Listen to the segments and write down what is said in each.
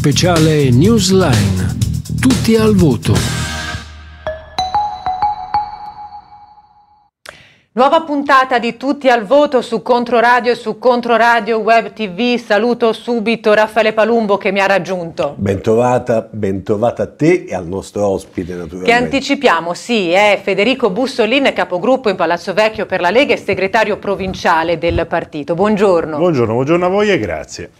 speciale Newsline. Tutti al voto. Nuova puntata di Tutti al voto su Controradio e su Controradio Web TV. Saluto subito Raffaele Palumbo che mi ha raggiunto. Bentrovata, bentrovata a te e al nostro ospite naturalmente. Che anticipiamo, sì, è Federico Bussolin, capogruppo in Palazzo Vecchio per la Lega e segretario provinciale del partito. Buongiorno. Buongiorno, buongiorno a voi e grazie.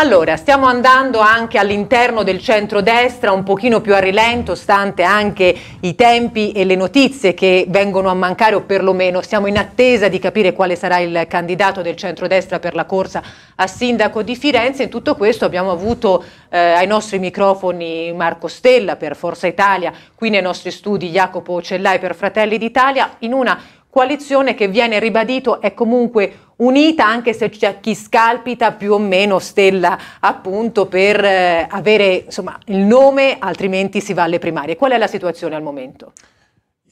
Allora, stiamo andando anche all'interno del centrodestra un pochino più a rilento, stante anche i tempi e le notizie che vengono a mancare, o perlomeno siamo in attesa di capire quale sarà il candidato del centrodestra per la corsa a sindaco di Firenze. In tutto questo abbiamo avuto eh, ai nostri microfoni Marco Stella per Forza Italia, qui nei nostri studi Jacopo Cellai per Fratelli d'Italia, in una coalizione che viene ribadito è comunque unita anche se c'è chi scalpita più o meno Stella appunto per eh, avere insomma, il nome altrimenti si va alle primarie. Qual è la situazione al momento?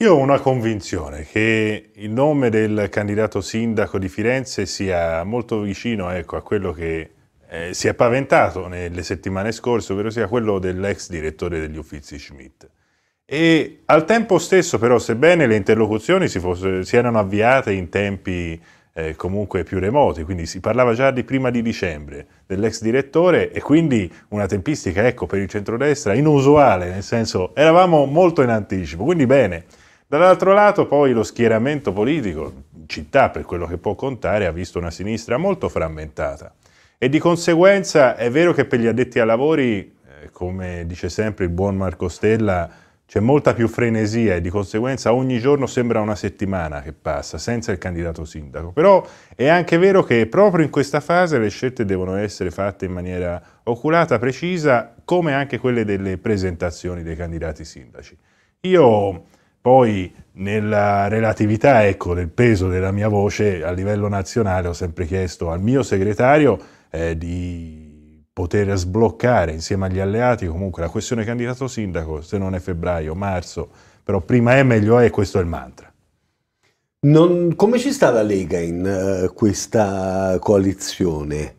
Io ho una convinzione che il nome del candidato sindaco di Firenze sia molto vicino ecco, a quello che eh, si è paventato nelle settimane scorse, ovvero sia quello dell'ex direttore degli Uffizi Schmidt. E al tempo stesso però, sebbene le interlocuzioni si, fosse, si erano avviate in tempi eh, comunque più remoti, quindi si parlava già di prima di dicembre dell'ex direttore e quindi una tempistica, ecco, per il centrodestra inusuale, nel senso eravamo molto in anticipo, quindi bene. Dall'altro lato poi lo schieramento politico, città per quello che può contare, ha visto una sinistra molto frammentata e di conseguenza è vero che per gli addetti ai lavori, eh, come dice sempre il buon Marco Stella, c'è molta più frenesia e di conseguenza ogni giorno sembra una settimana che passa senza il candidato sindaco. Però è anche vero che proprio in questa fase le scelte devono essere fatte in maniera oculata, precisa, come anche quelle delle presentazioni dei candidati sindaci. Io poi nella relatività ecco, del peso della mia voce a livello nazionale ho sempre chiesto al mio segretario eh, di poter sbloccare insieme agli alleati comunque la questione candidato sindaco, se non è febbraio, marzo, però prima è meglio è, questo è il mantra. Non, come ci sta la Lega in uh, questa coalizione?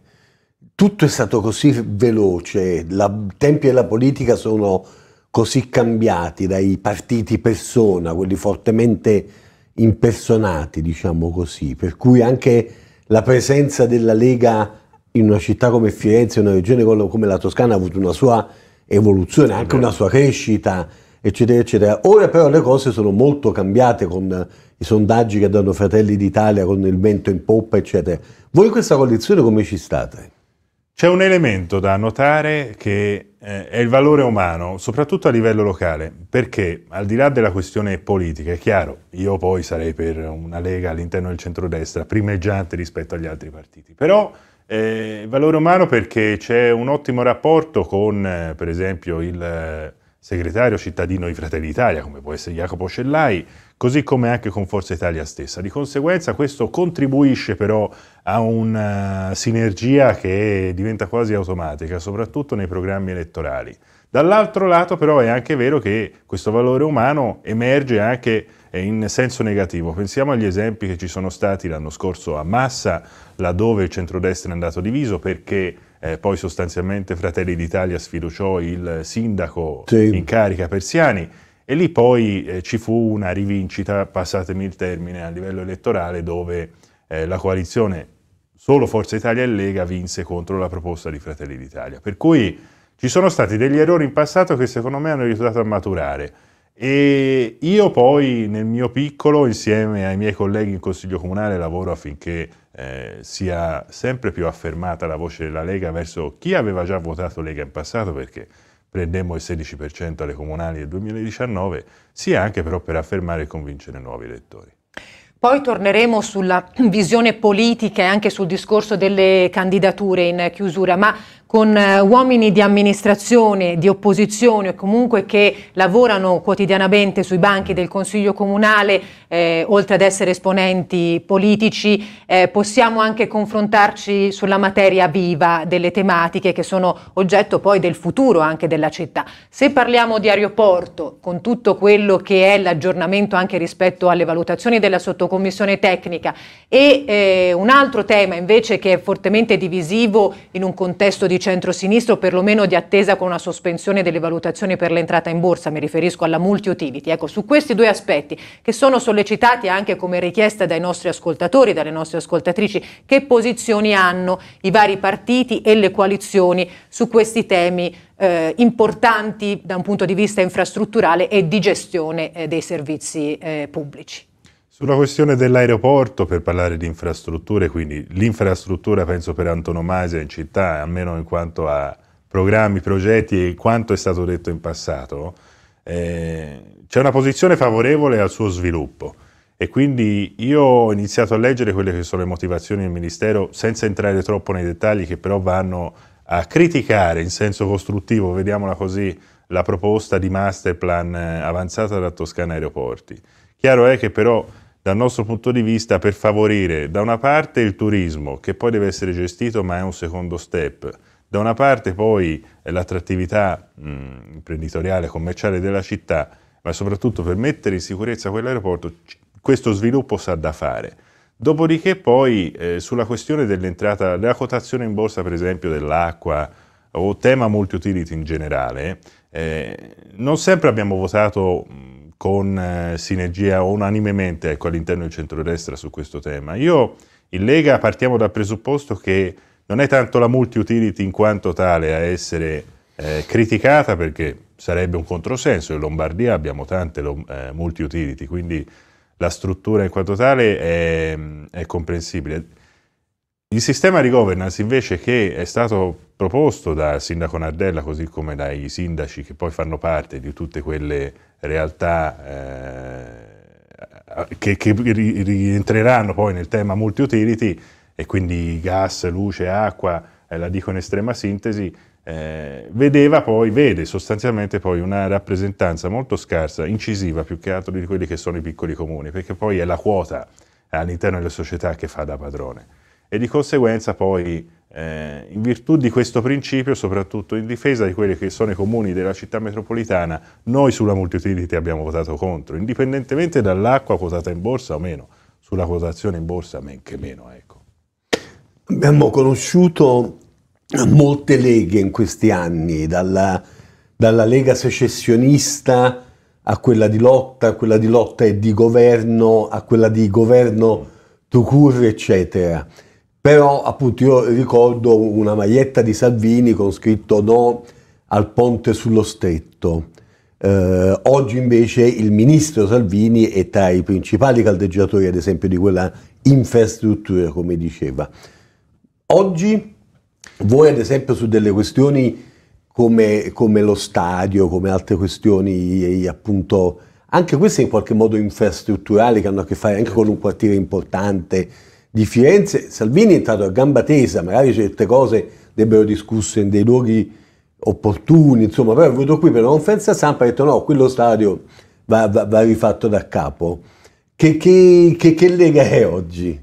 Tutto è stato così veloce, i tempi della politica sono così cambiati dai partiti persona, quelli fortemente impersonati, diciamo così, per cui anche la presenza della Lega in una città come Firenze, una regione come la Toscana ha avuto una sua evoluzione, anche una sua crescita, eccetera, eccetera. Ora però le cose sono molto cambiate con i sondaggi che danno Fratelli d'Italia, con il vento in poppa, eccetera. Voi in questa coalizione come ci state? C'è un elemento da notare che eh, è il valore umano, soprattutto a livello locale, perché al di là della questione politica, è chiaro, io poi sarei per una lega all'interno del centrodestra primeggiante rispetto agli altri partiti, però eh, valore umano perché c'è un ottimo rapporto con, eh, per esempio, il eh, segretario cittadino di Fratelli d'Italia, come può essere Jacopo Cellai, così come anche con Forza Italia stessa. Di conseguenza questo contribuisce però a una sinergia che diventa quasi automatica, soprattutto nei programmi elettorali. Dall'altro lato però è anche vero che questo valore umano emerge anche in senso negativo. Pensiamo agli esempi che ci sono stati l'anno scorso a Massa, laddove il centrodestra è andato diviso perché eh, poi sostanzialmente Fratelli d'Italia sfiduciò il sindaco sì. in carica Persiani e lì poi eh, ci fu una rivincita, passatemi il termine, a livello elettorale dove eh, la coalizione solo Forza Italia e Lega vinse contro la proposta di Fratelli d'Italia. Per cui ci sono stati degli errori in passato che secondo me hanno aiutato a maturare. E io poi nel mio piccolo, insieme ai miei colleghi in Consiglio Comunale, lavoro affinché eh, sia sempre più affermata la voce della Lega verso chi aveva già votato Lega in passato, perché prendemmo il 16% alle comunali del 2019, sia anche però per affermare e convincere nuovi elettori. Poi torneremo sulla visione politica e anche sul discorso delle candidature in chiusura, ma con eh, uomini di amministrazione, di opposizione o comunque che lavorano quotidianamente sui banchi del Consiglio Comunale, eh, oltre ad essere esponenti politici, eh, possiamo anche confrontarci sulla materia viva delle tematiche che sono oggetto poi del futuro anche della città. Se parliamo di aeroporto, con tutto quello che è l'aggiornamento anche rispetto alle valutazioni della sottocommissione tecnica e eh, un altro tema invece che è fortemente divisivo in un contesto di centrosinistra o perlomeno di attesa con una sospensione delle valutazioni per l'entrata in borsa, mi riferisco alla multi-utility. Ecco, su questi due aspetti che sono sollecitati anche come richiesta dai nostri ascoltatori, dalle nostre ascoltatrici, che posizioni hanno i vari partiti e le coalizioni su questi temi eh, importanti da un punto di vista infrastrutturale e di gestione eh, dei servizi eh, pubblici. Sulla questione dell'aeroporto, per parlare di infrastrutture, quindi l'infrastruttura penso per antonomasia in città, almeno in quanto a programmi, progetti e quanto è stato detto in passato, eh, c'è una posizione favorevole al suo sviluppo e quindi io ho iniziato a leggere quelle che sono le motivazioni del Ministero senza entrare troppo nei dettagli che però vanno a criticare in senso costruttivo, vediamola così, la proposta di master plan eh, avanzata da Toscana Aeroporti. Chiaro è che però dal nostro punto di vista per favorire da una parte il turismo che poi deve essere gestito ma è un secondo step, da una parte poi l'attrattività imprenditoriale, commerciale della città, ma soprattutto per mettere in sicurezza quell'aeroporto, questo sviluppo sa da fare. Dopodiché poi eh, sulla questione dell'entrata, della quotazione in borsa per esempio dell'acqua o tema multi-utility in generale, eh, non sempre abbiamo votato con eh, sinergia unanimemente ecco, all'interno del centrodestra su questo tema. Io in Lega partiamo dal presupposto che non è tanto la multi-utility in quanto tale a essere eh, criticata perché sarebbe un controsenso, in Lombardia abbiamo tante eh, multi-utility, quindi la struttura in quanto tale è, è comprensibile. Il sistema di governance invece che è stato proposto dal sindaco Nardella così come dai sindaci che poi fanno parte di tutte quelle realtà eh, che, che, rientreranno poi nel tema multi-utility e quindi gas, luce, acqua, eh, la dico in estrema sintesi, eh, vedeva poi, vede sostanzialmente poi una rappresentanza molto scarsa, incisiva più che altro di quelli che sono i piccoli comuni, perché poi è la quota all'interno delle società che fa da padrone. E di conseguenza poi eh, in virtù di questo principio, soprattutto in difesa di quelli che sono i comuni della città metropolitana, noi sulla multi-utility abbiamo votato contro, indipendentemente dall'acqua quotata in borsa o meno, sulla quotazione in borsa men che meno. Ecco. Abbiamo conosciuto molte leghe in questi anni, dalla, dalla lega secessionista a quella di lotta, a quella di lotta e di governo, a quella di governo Tucur, eccetera. Però appunto io ricordo una maglietta di Salvini con scritto no al ponte sullo stretto. Eh, oggi invece il ministro Salvini è tra i principali caldeggiatori ad esempio di quella infrastruttura come diceva. Oggi voi ad esempio su delle questioni come, come lo stadio, come altre questioni appunto anche queste in qualche modo infrastrutturali che hanno a che fare anche con un quartiere importante, di Firenze, Salvini è entrato a gamba tesa, magari certe cose debbono discusse in dei luoghi opportuni, insomma, però è venuto qui per una conferenza stampa e ha detto no, quello stadio va, va, va rifatto da capo. Che, che, che, che, Lega è oggi?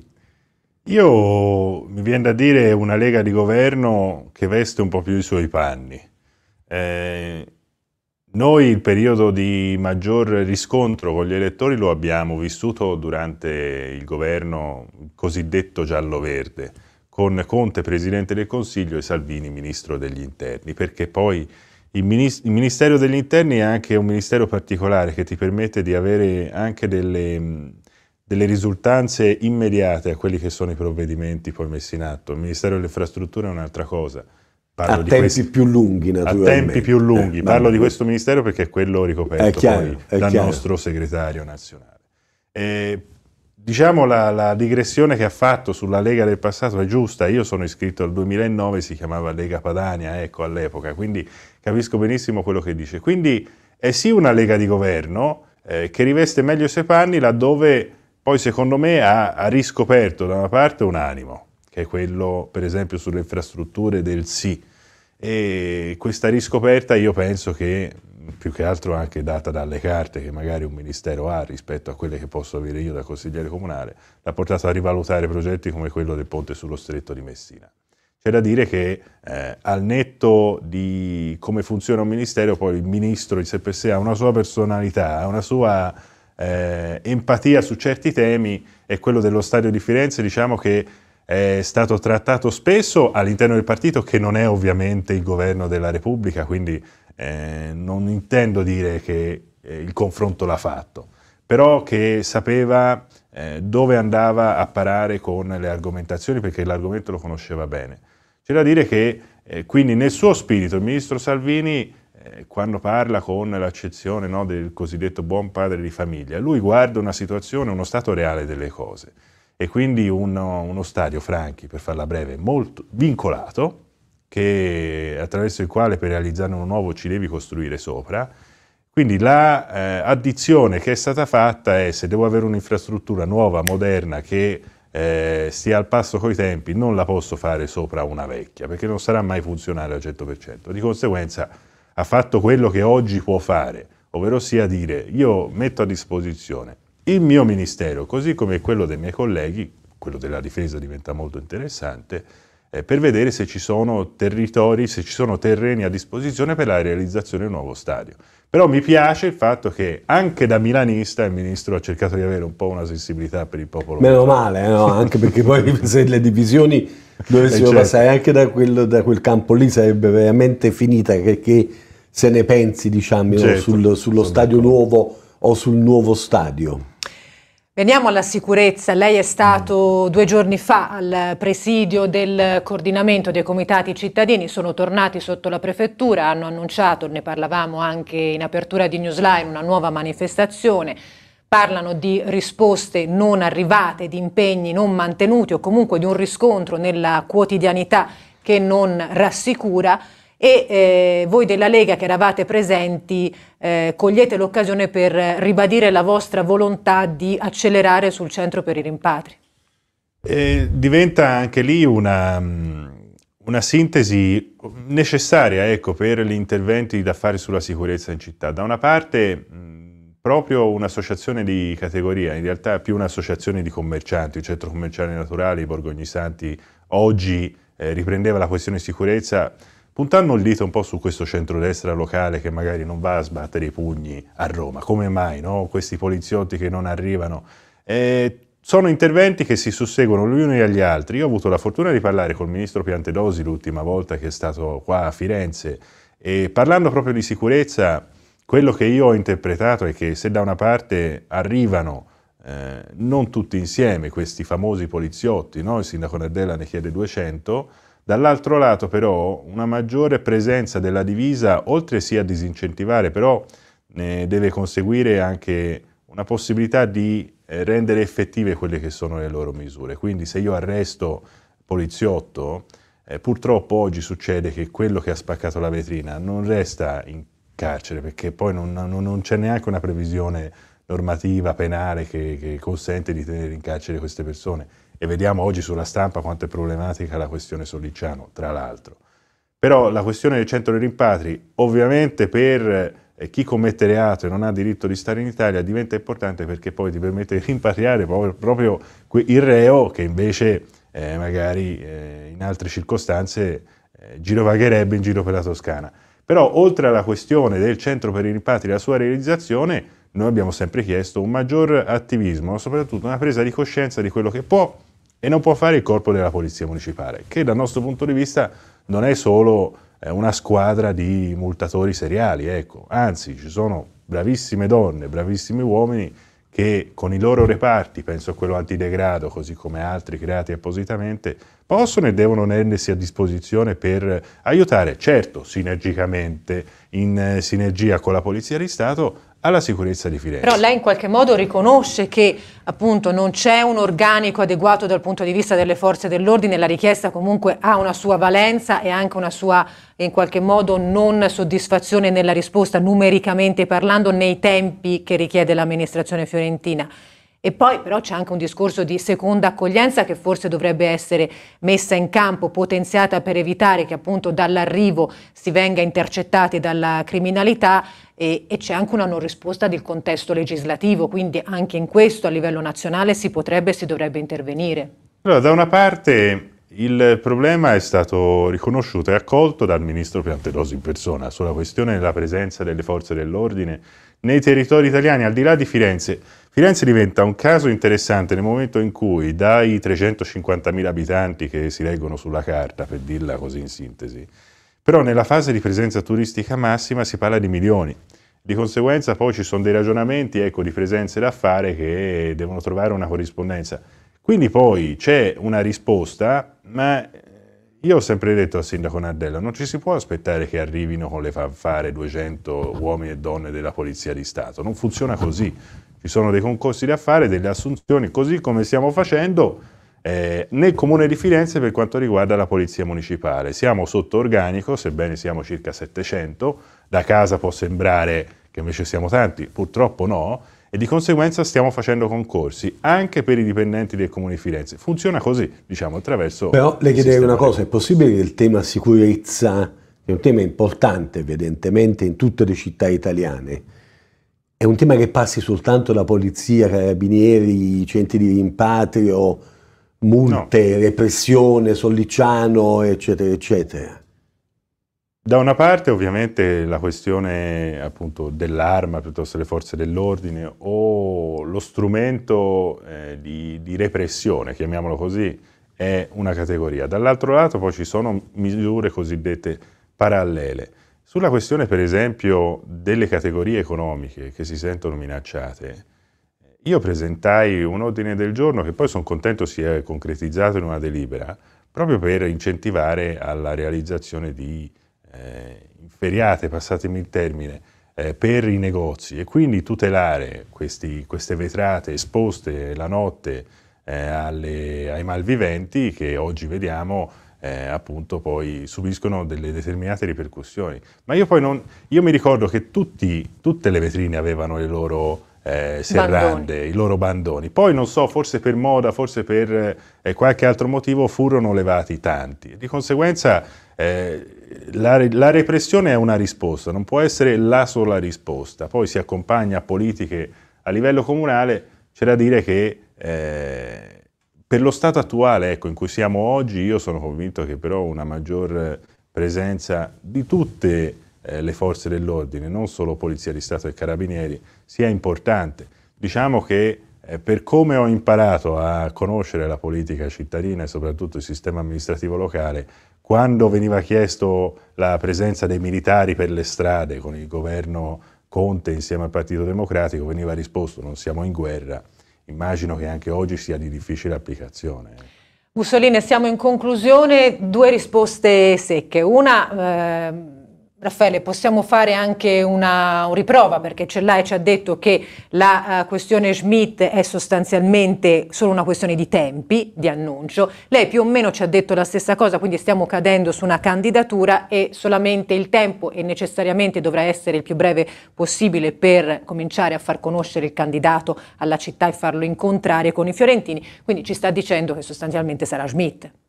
Io mi viene da dire una Lega di governo che veste un po' più i suoi panni. Eh, noi il periodo di maggior riscontro con gli elettori lo abbiamo vissuto durante il governo cosiddetto giallo-verde, con Conte Presidente del Consiglio e Salvini Ministro degli Interni, perché poi il, Ministero degli Interni è anche un ministero particolare che ti permette di avere anche delle, delle risultanze immediate a quelli che sono i provvedimenti poi messi in atto. Il Ministero delle Infrastrutture è un'altra cosa Parlo a tempi questi, più lunghi, naturalmente. A tempi più lunghi. Eh, Parlo di questo ministero perché è quello ricoperto chiaro, poi dal chiaro. nostro segretario nazionale. E, diciamo la, la, digressione che ha fatto sulla Lega del passato è giusta. Io sono iscritto al 2009, si chiamava Lega Padania, ecco, all'epoca, quindi capisco benissimo quello che dice. Quindi è sì una Lega di governo eh, che riveste meglio i suoi panni laddove poi secondo me ha, ha riscoperto da una parte un animo, che è quello per esempio sulle infrastrutture del sì. E questa riscoperta io penso che più che altro anche data dalle carte che magari un ministero ha rispetto a quelle che posso avere io da consigliere comunale, l'ha portato a rivalutare progetti come quello del ponte sullo stretto di Messina. C'è da dire che eh, al netto di come funziona un ministero, poi il ministro in sé per sé ha una sua personalità, ha una sua eh, empatia su certi temi e quello dello stadio di Firenze diciamo che è stato trattato spesso all'interno del partito che non è ovviamente il governo della Repubblica, quindi eh, non intendo dire che eh, il confronto l'ha fatto, però che sapeva eh, dove andava a parare con le argomentazioni perché l'argomento lo conosceva bene. C'è da dire che eh, quindi nel suo spirito il ministro Salvini eh, quando parla con l'accezione no, del cosiddetto buon padre di famiglia, lui guarda una situazione, uno stato reale delle cose e quindi uno, uno stadio, Franchi, per farla breve, molto vincolato, che, attraverso il quale per realizzare uno nuovo ci devi costruire sopra. Quindi l'addizione la, eh, che è stata fatta è se devo avere un'infrastruttura nuova, moderna, che eh, stia al passo coi tempi, non la posso fare sopra una vecchia, perché non sarà mai funzionale al 100%. Di conseguenza ha fatto quello che oggi può fare, ovvero sia dire io metto a disposizione il mio ministero, così come quello dei miei colleghi, quello della difesa diventa molto interessante, eh, per vedere se ci sono territori, se ci sono terreni a disposizione per la realizzazione di un nuovo stadio. Però mi piace il fatto che anche da milanista il ministro ha cercato di avere un po' una sensibilità per il popolo. Meno male, eh, no? anche perché poi se le divisioni dovessimo eh, certo. passare anche da, quello, da, quel campo lì sarebbe veramente finita, che, che se ne pensi diciamo, certo, sul, sullo stadio d'accordo. nuovo o sul nuovo stadio. Veniamo alla sicurezza. Lei è stato due giorni fa al presidio del coordinamento dei comitati cittadini, sono tornati sotto la prefettura, hanno annunciato, ne parlavamo anche in apertura di Newsline, una nuova manifestazione. Parlano di risposte non arrivate, di impegni non mantenuti o comunque di un riscontro nella quotidianità che non rassicura e eh, voi della Lega che eravate presenti eh, cogliete l'occasione per ribadire la vostra volontà di accelerare sul centro per i rimpatri. Eh, diventa anche lì una, una sintesi necessaria ecco, per gli interventi da fare sulla sicurezza in città. Da una parte mh, proprio un'associazione di categoria, in realtà più un'associazione di commercianti, il centro commerciale naturale, i Borgogni Santi, oggi eh, riprendeva la questione sicurezza puntando il dito un po' su questo centrodestra locale che magari non va a sbattere i pugni a Roma. Come mai, no? Questi poliziotti che non arrivano. Eh, sono interventi che si susseguono gli uni agli altri. Io ho avuto la fortuna di parlare col ministro Piantedosi l'ultima volta che è stato qua a Firenze e parlando proprio di sicurezza, quello che io ho interpretato è che se da una parte arrivano eh, non tutti insieme questi famosi poliziotti, no? il sindaco Nardella ne chiede 200, Dall'altro lato però una maggiore presenza della divisa, oltre sia a disincentivare, però ne deve conseguire anche una possibilità di eh, rendere effettive quelle che sono le loro misure. Quindi se io arresto poliziotto, eh, purtroppo oggi succede che quello che ha spaccato la vetrina non resta in carcere perché poi non, non, non c'è neanche una previsione normativa penale che, che consente di tenere in carcere queste persone e vediamo oggi sulla stampa quanto è problematica la questione Sollicciano, tra l'altro. Però la questione del centro dei rimpatri, ovviamente per eh, chi commette reato e non ha diritto di stare in Italia, diventa importante perché poi ti permette di rimpatriare proprio, il reo che invece eh, magari eh, in altre circostanze eh, girovagherebbe in giro per la Toscana. Però oltre alla questione del centro per i rimpatri e la sua realizzazione, noi abbiamo sempre chiesto un maggior attivismo, soprattutto una presa di coscienza di quello che può e non può fare il corpo della Polizia Municipale, che dal nostro punto di vista non è solo eh, una squadra di multatori seriali, ecco. anzi ci sono bravissime donne, bravissimi uomini che con i loro reparti, penso a quello antidegrado, così come altri creati appositamente, possono e devono rendersi a disposizione per aiutare, certo, sinergicamente, in eh, sinergia con la Polizia di Stato, alla sicurezza di Firenze. Però lei in qualche modo riconosce che appunto non c'è un organico adeguato dal punto di vista delle forze dell'ordine, la richiesta comunque ha una sua valenza e anche una sua in qualche modo non soddisfazione nella risposta numericamente parlando nei tempi che richiede l'amministrazione fiorentina. E poi però c'è anche un discorso di seconda accoglienza che forse dovrebbe essere messa in campo, potenziata per evitare che appunto dall'arrivo si venga intercettati dalla criminalità e, e c'è anche una non risposta del contesto legislativo, quindi anche in questo a livello nazionale si potrebbe e si dovrebbe intervenire. Allora, da una parte il problema è stato riconosciuto e accolto dal ministro Piantedosi in persona sulla questione della presenza delle forze dell'ordine nei territori italiani, al di là di Firenze, Firenze diventa un caso interessante nel momento in cui dai 350.000 abitanti che si leggono sulla carta, per dirla così in sintesi, però nella fase di presenza turistica massima si parla di milioni. Di conseguenza poi ci sono dei ragionamenti ecco, di presenze da fare che devono trovare una corrispondenza. Quindi poi c'è una risposta, ma io ho sempre detto al sindaco Nardella, non ci si può aspettare che arrivino con le fanfare 200 uomini e donne della Polizia di Stato, non funziona così. Ci sono dei concorsi da fare, delle assunzioni, così come stiamo facendo eh, nel Comune di Firenze per quanto riguarda la Polizia Municipale. Siamo sotto organico, sebbene siamo circa 700, da casa può sembrare che invece siamo tanti, purtroppo no, e di conseguenza stiamo facendo concorsi anche per i dipendenti del Comune di Firenze. Funziona così, diciamo, attraverso... Però le chiederei una cosa, è possibile che il tema sicurezza, che è un tema importante evidentemente in tutte le città italiane, è un tema che passi soltanto da polizia, carabinieri, centri di rimpatrio, multe, no. repressione, Solliciano, eccetera, eccetera? Da una parte ovviamente la questione appunto dell'arma piuttosto che le forze dell'ordine o lo strumento eh, di, di, repressione, chiamiamolo così, è una categoria. Dall'altro lato poi ci sono misure cosiddette parallele. Sulla questione per esempio delle categorie economiche che si sentono minacciate, io presentai un ordine del giorno che poi sono contento sia concretizzato in una delibera, proprio per incentivare alla realizzazione di eh, inferiate, passatemi il termine, eh, per i negozi e quindi tutelare questi, queste vetrate esposte la notte eh, alle, ai malviventi che oggi vediamo eh, appunto poi subiscono delle determinate ripercussioni. Ma io poi non, io mi ricordo che tutti, tutte le vetrine avevano le loro eh, serrande, bandoni. i loro bandoni. Poi non so, forse per moda, forse per eh, qualche altro motivo furono levati tanti. Di conseguenza eh, la, la, repressione è una risposta, non può essere la sola risposta. Poi si accompagna a politiche a livello comunale, c'è da dire che eh, per lo stato attuale ecco, in cui siamo oggi, io sono convinto che però una maggior presenza di tutte eh, le forze dell'ordine, non solo Polizia di Stato e Carabinieri, sia importante. Diciamo che eh, per come ho imparato a conoscere la politica cittadina e soprattutto il sistema amministrativo locale, quando veniva chiesto la presenza dei militari per le strade con il governo Conte insieme al Partito Democratico, veniva risposto non siamo in guerra. Immagino che anche oggi sia di difficile applicazione. Mussolini, siamo in conclusione, due risposte secche. Una... Eh Raffaele, possiamo fare anche una un riprova perché Cellai ci ha detto che la uh, questione Schmidt è sostanzialmente solo una questione di tempi, di annuncio. Lei più o meno ci ha detto la stessa cosa, quindi stiamo cadendo su una candidatura e solamente il tempo e necessariamente dovrà essere il più breve possibile per cominciare a far conoscere il candidato alla città e farlo incontrare con i fiorentini. Quindi ci sta dicendo che sostanzialmente sarà Schmidt.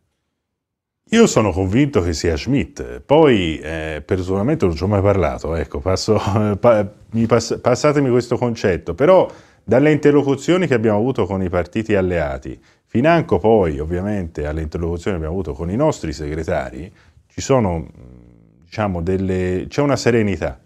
Io sono convinto che sia Schmidt, poi eh, personalmente non ci ho mai parlato, ecco, passo, pa, pass, passatemi questo concetto, però dalle interlocuzioni che abbiamo avuto con i partiti alleati, financo poi ovviamente alle interlocuzioni che abbiamo avuto con i nostri segretari, sono, diciamo, delle, c'è una serenità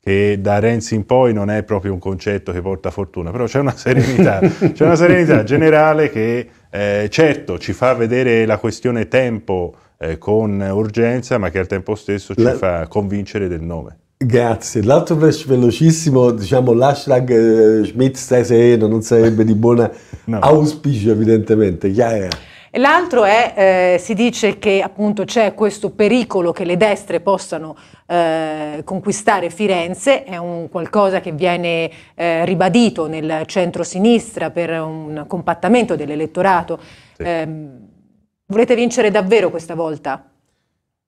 che da Renzi in poi non è proprio un concetto che porta fortuna, però c'è una serenità, c'è una serenità generale che eh, certo ci fa vedere la questione tempo eh, con urgenza, ma che al tempo stesso ci La... fa convincere del nome. Grazie. L'altro flash velocissimo, diciamo l'hashtag eh, Schmidt stai sereno, non sarebbe di buona no. auspicio evidentemente. Chiara. L'altro è, eh, si dice che appunto c'è questo pericolo che le destre possano eh, conquistare Firenze, è un qualcosa che viene eh, ribadito nel centro-sinistra per un compattamento dell'elettorato. Sì. Volete vincere davvero questa volta?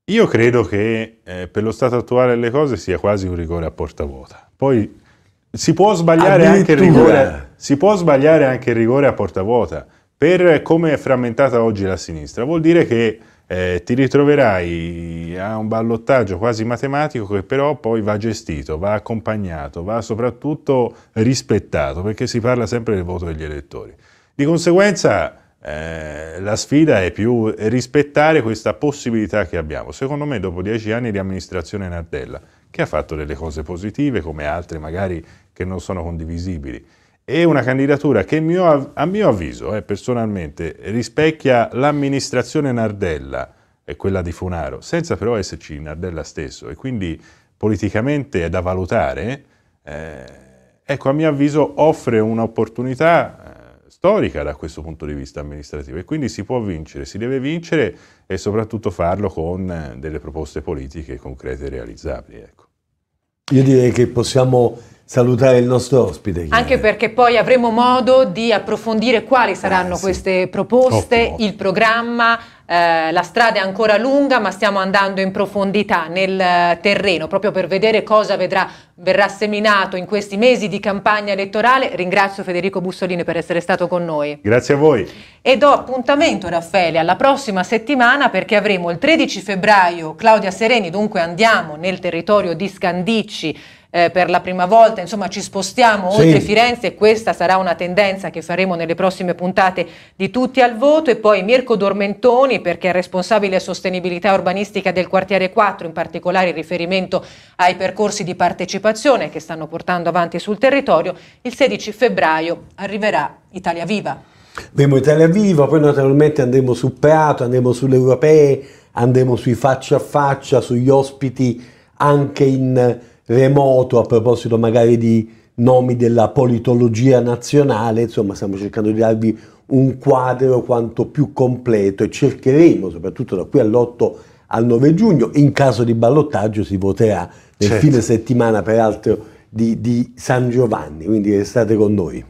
Io credo che eh, per lo stato attuale delle cose sia quasi un rigore a porta vuota. Poi si può sbagliare, anche il, rigore, si può sbagliare anche il rigore a porta vuota per come è frammentata oggi la sinistra. Vuol dire che eh, ti ritroverai a un ballottaggio quasi matematico che però poi va gestito, va accompagnato, va soprattutto rispettato, perché si parla sempre del voto degli elettori. Di conseguenza eh, la sfida è più rispettare questa possibilità che abbiamo. Secondo me dopo dieci anni di amministrazione Nardella, che ha fatto delle cose positive come altre magari che non sono condivisibili. È una candidatura che mio, a mio avviso, eh, personalmente, rispecchia l'amministrazione Nardella e quella di Funaro, senza però esserci Nardella stesso e quindi politicamente è da valutare. Eh, ecco, a mio avviso offre un'opportunità eh, storica da questo punto di vista amministrativo e quindi si può vincere, si deve vincere e soprattutto farlo con eh, delle proposte politiche concrete e realizzabili. Ecco. Io direi che possiamo salutare il nostro ospite. Chiara. Anche perché poi avremo modo di approfondire quali saranno ah, sì. queste proposte, Ottimo. il programma, eh, la strada è ancora lunga ma stiamo andando in profondità nel terreno proprio per vedere cosa vedrà, verrà seminato in questi mesi di campagna elettorale. Ringrazio Federico Bussolini per essere stato con noi. Grazie a voi. E do appuntamento Raffaele alla prossima settimana perché avremo il 13 febbraio Claudia Sereni, dunque andiamo nel territorio di Scandicci eh, per la prima volta, insomma ci spostiamo sì. oltre Firenze e questa sarà una tendenza che faremo nelle prossime puntate di Tutti al Voto e poi Mirko Dormentoni perché è responsabile sostenibilità urbanistica del quartiere 4, in particolare in riferimento ai percorsi di partecipazione che stanno portando avanti sul territorio, il 16 febbraio arriverà Italia Viva. Abbiamo Italia Viva, poi naturalmente andremo su Prato, andremo sulle europee, andremo sui faccia a faccia, sugli ospiti anche in remoto a proposito magari di nomi della politologia nazionale, insomma stiamo cercando di darvi un quadro quanto più completo e cercheremo, soprattutto da qui all'8 al 9 giugno, in caso di ballottaggio si voterà nel certo. fine settimana peraltro di, di San Giovanni, quindi restate con noi.